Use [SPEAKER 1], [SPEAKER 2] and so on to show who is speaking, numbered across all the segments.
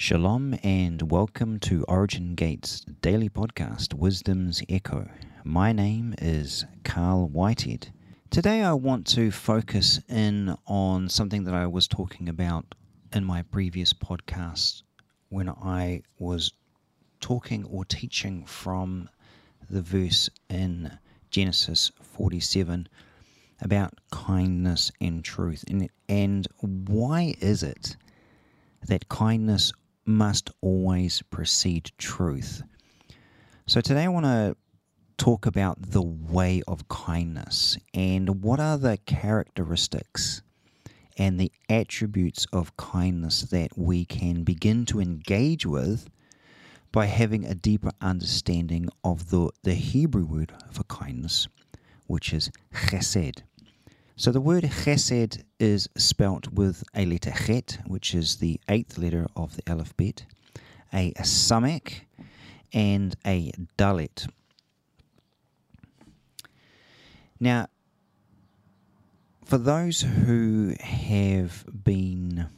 [SPEAKER 1] Shalom and welcome to Origin Gates daily podcast, Wisdom's Echo. My name is Carl Whitehead. Today I want to focus in on something that I was talking about in my previous podcast when I was talking or teaching from the verse in Genesis 47 about kindness and truth. And, and why is it that kindness must always precede truth. So, today I want to talk about the way of kindness and what are the characteristics and the attributes of kindness that we can begin to engage with by having a deeper understanding of the, the Hebrew word for kindness, which is chesed. So the word chesed is spelt with a letter chet, which is the eighth letter of the alphabet, a samek, and a dalet. Now, for those who have been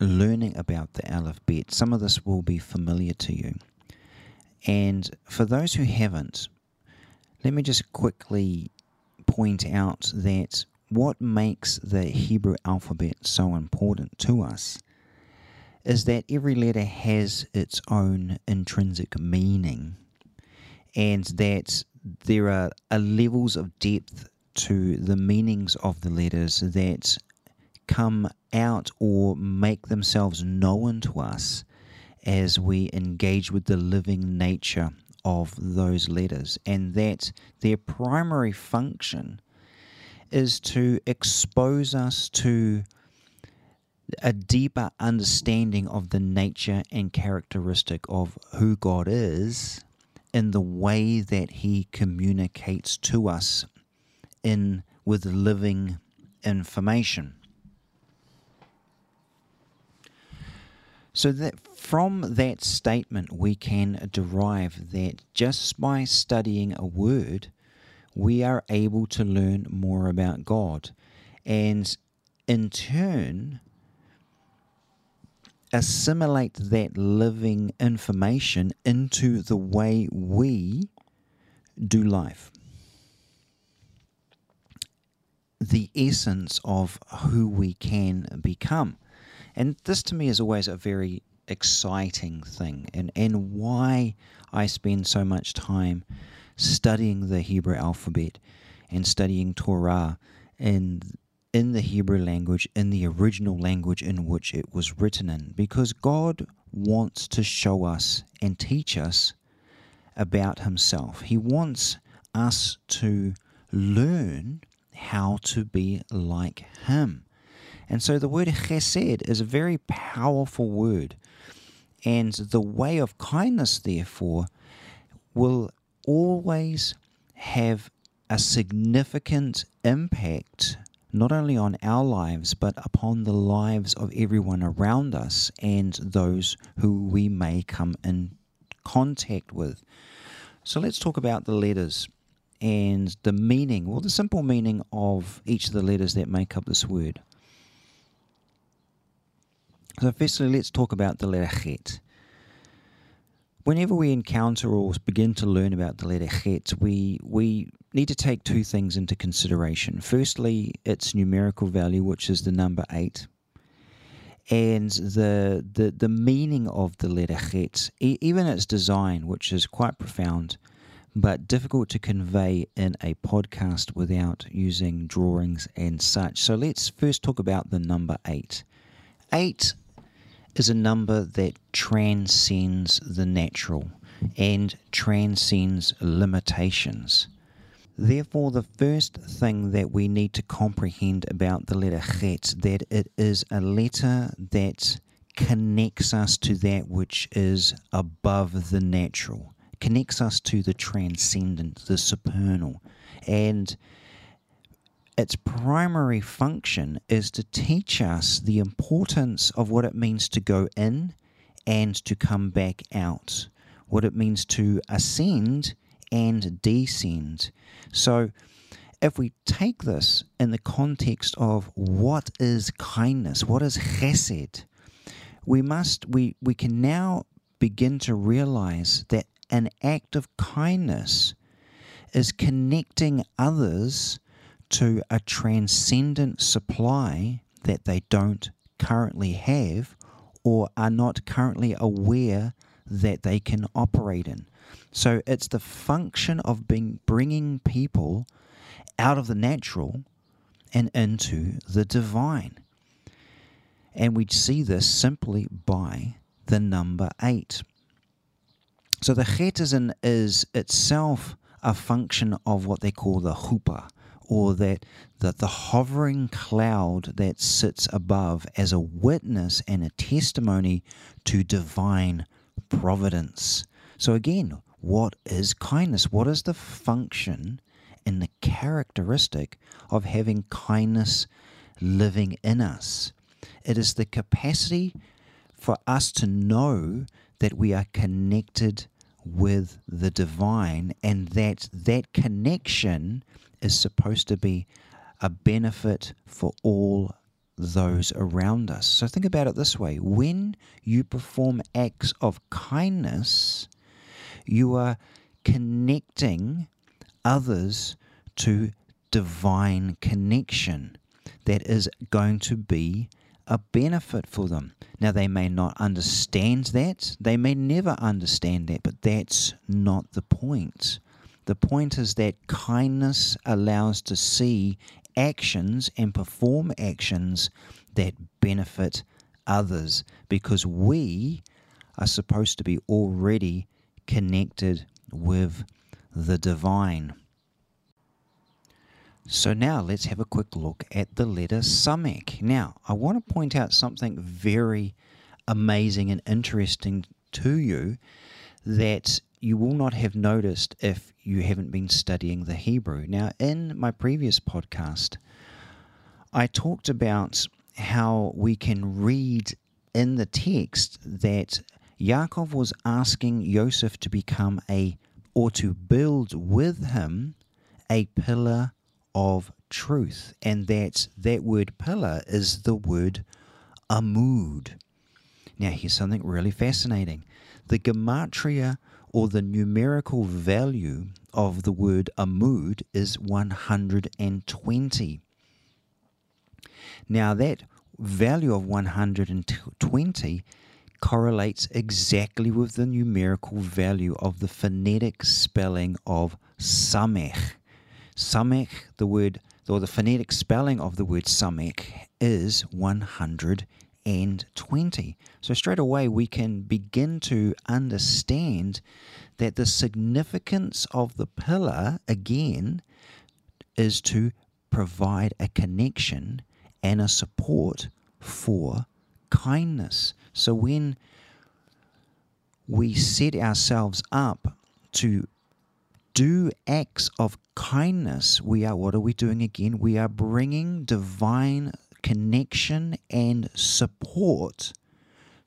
[SPEAKER 1] learning about the alphabet, some of this will be familiar to you. And for those who haven't, let me just quickly point out that what makes the Hebrew alphabet so important to us is that every letter has its own intrinsic meaning and that there are, levels of depth to the meanings of the letters that come out or make themselves known to us as we engage with the living nature of those letters, and that their primary function is to expose us to a deeper understanding of the nature and characteristic of who God is in the way that he communicates to us in with living information. So that from that statement we can derive that just by studying a word we are able to learn more about God and in turn assimilate that living information into the way we do life. The essence of who we can become. And this to me is always a very exciting thing and, and why I spend so much time studying the Hebrew alphabet and studying Torah in in the Hebrew language, in the original language in which it was written in, because God wants to show us and teach us about Himself. He wants us to learn how to be like Him. And so the word chesed is a very powerful word. And the way of kindness, therefore, will always have a significant impact not only on our lives but upon the lives of everyone around us and those who we may come in contact with. So let's talk about the letters and the meaning, well, the simple meaning of each of the letters that make up this word. So, firstly, let's talk about the letter Chet whenever we encounter or begin to learn about the letter Het, we, we need to take two things into consideration. Firstly, its numerical value, which is the number 8, and the, the, the meaning of the letter Het, e- even its design, which is quite profound, but difficult to convey in a podcast without using drawings and such. So let's first talk about the number 8. 8 is a number that transcends the natural and transcends limitations. Therefore, the first thing that we need to comprehend about the letter Chet that it is a letter that connects us to that which is above the natural, connects us to the transcendent, the supernal, and its primary function is to teach us the importance of what it means to go in and to come back out, what it means to ascend and descend. So, if we take this in the context of what is kindness, what is chesed, we must we we can now begin to realize that an act of kindness is connecting others to a transcendent supply that they don't currently have or are not currently aware that they can operate in. So it's the function of being bringing people out of the natural and into the divine. And we see this simply by the number eight. So the chet is, itself a function of what they call the chuppah, or that the, the hovering cloud that sits above as a witness and a testimony to divine providence. So again, what is kindness? What is the function and the characteristic of having kindness living in us? It is the capacity for us to know that we are connected with the divine and that that connection is supposed to be a benefit for all those around us. So think about it this way when you perform acts of kindness, you are connecting others to divine connection that is going to be a benefit for them. Now, they may not understand that, they may never understand that, but that's not the point. The point is that kindness allows to see actions and perform actions that benefit others because we are supposed to be already connected with the divine. So now let's have a quick look at the letter Samek. Now, I want to point out something very amazing and interesting to you that you will not have noticed if you haven't been studying the Hebrew. Now, in my previous podcast, I talked about how we can read in the text that Yaakov was asking Joseph to become a or to build with him a pillar of truth, and that that word pillar is the word amud. Now, here's something really fascinating. The gematria or the numerical value of the word amud is 120. Now, that value of 120 correlates exactly with the numerical value of the phonetic spelling of samech. Samech, the word, or the phonetic spelling of the word samech is 120. So straight away we can begin to understand that the significance of the pillar, again, is to provide a connection and a support for kindness. So when we set ourselves up to do acts of kindness, we are, what are we doing again? We are bringing divine connection and support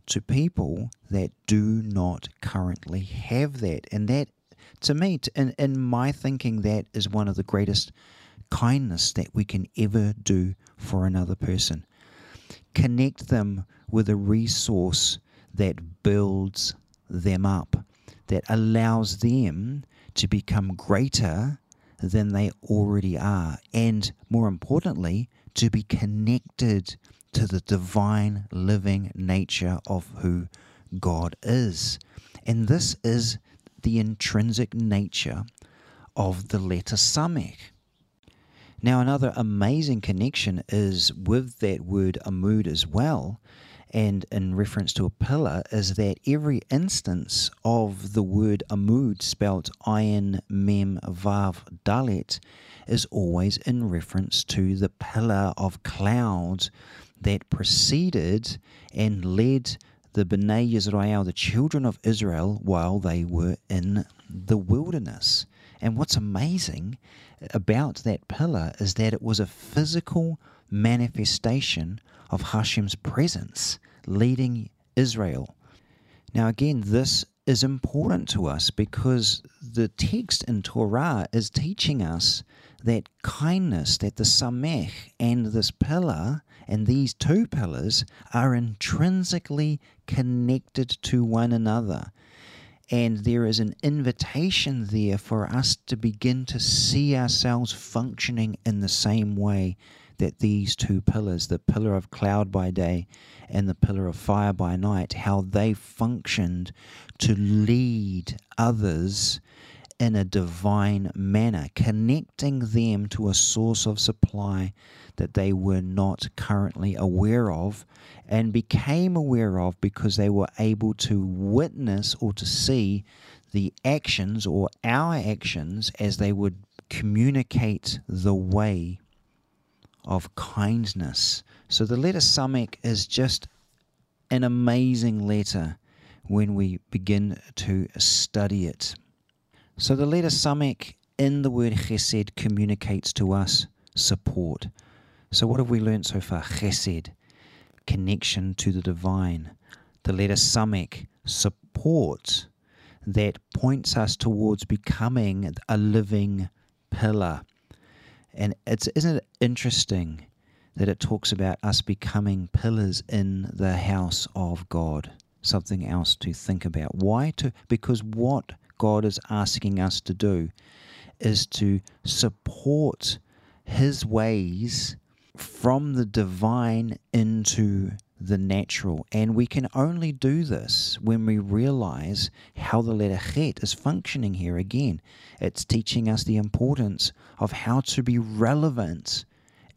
[SPEAKER 1] to people that do not currently have that. And that, to me, in, in my thinking, that is one of the greatest kindness that we can ever do for another person. Connect them with a resource that builds them up, that allows them to become greater than they already are, and more importantly, to be connected to the divine living nature of who God is. And this is the intrinsic nature of the letter Samek. Now, another amazing connection is with that word amud as well, and in reference to a pillar is that every instance of the word amud spelt ayin mem vav dalet is always in reference to the pillar of cloud that preceded and led the Bnei Israel, the children of Israel, while they were in the wilderness. And what's amazing about that pillar is that it was a physical manifestation of Hashem's presence leading Israel. Now, again, this is important to us because the text in Torah is teaching us that kindness, that the samech and this pillar And these two pillars are intrinsically connected to one another. And there is an invitation there for us to begin to see ourselves functioning in the same way that these two pillars, the pillar of cloud by day and the pillar of fire by night, how they functioned to lead others in a divine manner, connecting them to a source of supply that they were not currently aware of and became aware of because they were able to witness or to see the actions or our actions as they would communicate the way of kindness. So the letter Samek is just an amazing letter when we begin to study it. So the letter Samek in the word chesed communicates to us support. So what have we learned so far? Chesed, connection to the divine. The letter Samek, support that points us towards becoming a living pillar. And it's isn't it interesting that it talks about us becoming pillars in the house of God? Something else to think about. Why to because what God is asking us to do is to support His ways from the divine into the natural. And we can only do this when we realize how the letter Chet is functioning here again. It's teaching us the importance of how to be relevant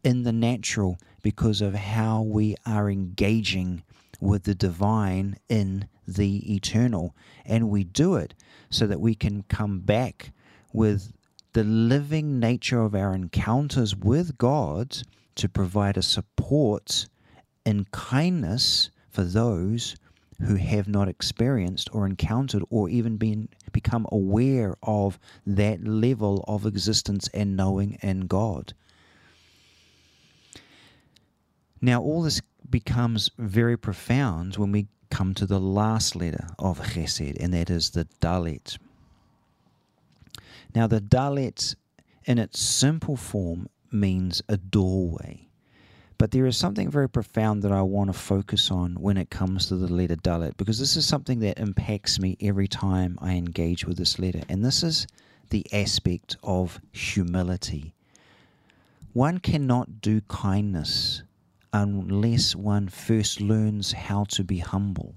[SPEAKER 1] in the natural because of how we are engaging with the divine in the eternal. And we do it so that we can come back with the living nature of our encounters with God to provide a support in kindness for those who have not experienced or encountered or even been become aware of that level of existence and knowing in God. Now all this becomes very profound when we come to the last letter of Chesed, and that is the Dalet. Now, the Dalet, in its simple form, means a doorway. But there is something very profound that I want to focus on when it comes to the letter Dalet, because this is something that impacts me every time I engage with this letter. And this is the aspect of humility. One cannot do kindness unless one first learns how to be humble.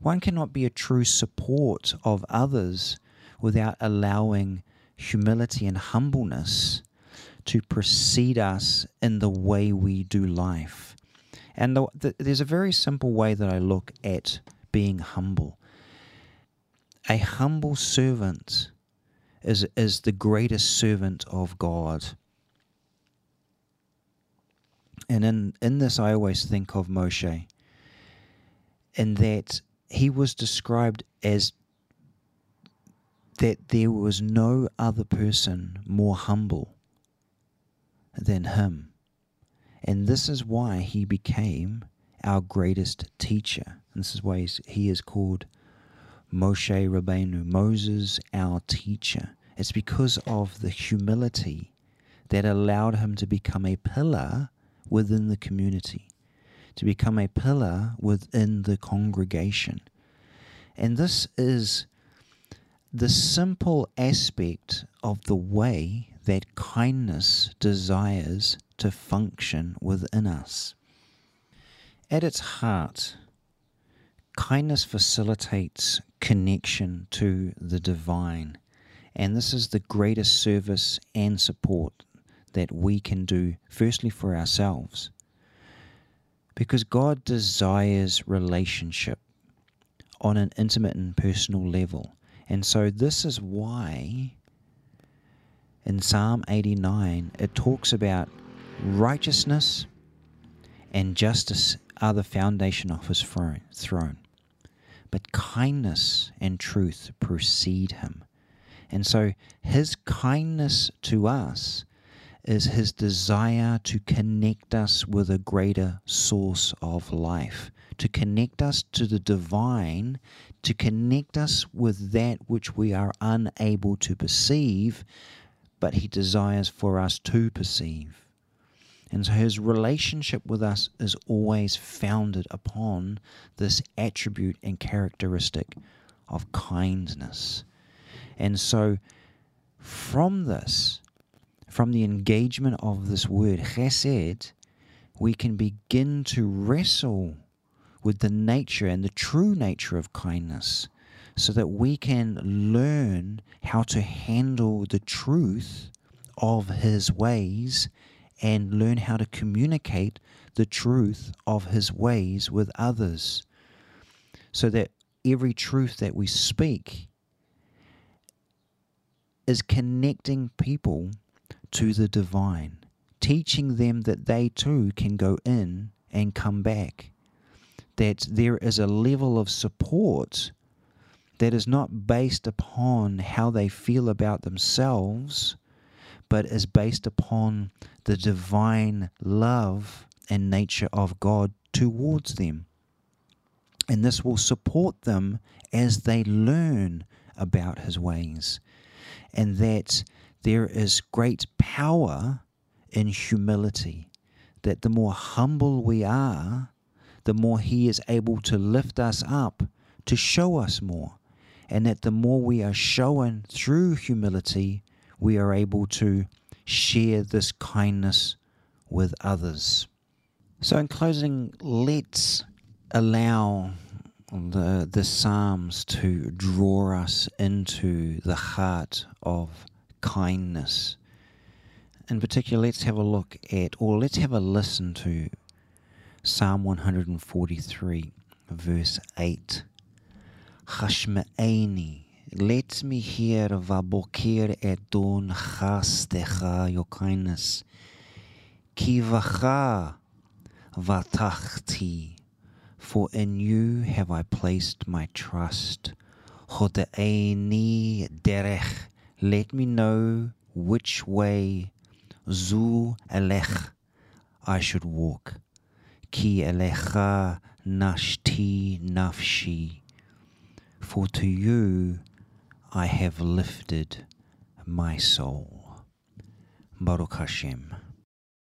[SPEAKER 1] One cannot be a true support of others without allowing humility and humbleness to precede us in the way we do life. And the, the, there's a very simple way that I look at being humble. A humble servant is, is the greatest servant of God. And in, in this, I always think of Moshe, in that he was described as that there was no other person more humble than him. And this is why he became our greatest teacher. And this is why he is called Moshe Rabbeinu, Moses, our teacher. It's because of the humility that allowed him to become a pillar within the community, to become a pillar within the congregation. And this is the simple aspect of the way that kindness desires to function within us. At its heart, kindness facilitates connection to the divine, and this is the greatest service and support that we can do, firstly for ourselves, because God desires relationship on an intimate and personal level. And so, this is why in Psalm 89 it talks about righteousness and justice are the foundation of his throne. But kindness and truth precede him. And so, his kindness to us is his desire to connect us with a greater source of life, to connect us to the divine, to connect us with that which we are unable to perceive, but he desires for us to perceive. And so his relationship with us is always founded upon this attribute and characteristic of kindness. And so from this, from the engagement of this word, chesed, we can begin to wrestle with the nature and the true nature of kindness so that we can learn how to handle the truth of His ways and learn how to communicate the truth of His ways with others. So that every truth that we speak is connecting people to the divine, teaching them that they too can go in and come back. That there is a level of support that is not based upon how they feel about themselves, but is based upon the divine love and nature of God towards them. And this will support them as they learn about His ways. And that there is great power in humility. That the more humble we are, the more He is able to lift us up to show us more. And that the more we are shown through humility, we are able to share this kindness with others. So, in closing, let's allow the, the Psalms to draw us into the heart of kindness. In particular, let's have a look at, or let's have a listen to Psalm 143, verse 8. Hashma'ani, let me hear vabokir edon chastecha, your kindness. Kivacha vatachti, for in you have I placed my trust. Hode'eni derech, let me know which way zu elech I should walk. Ki elecha nashti nafshi, for to you I have lifted my soul. Baruch Hashem.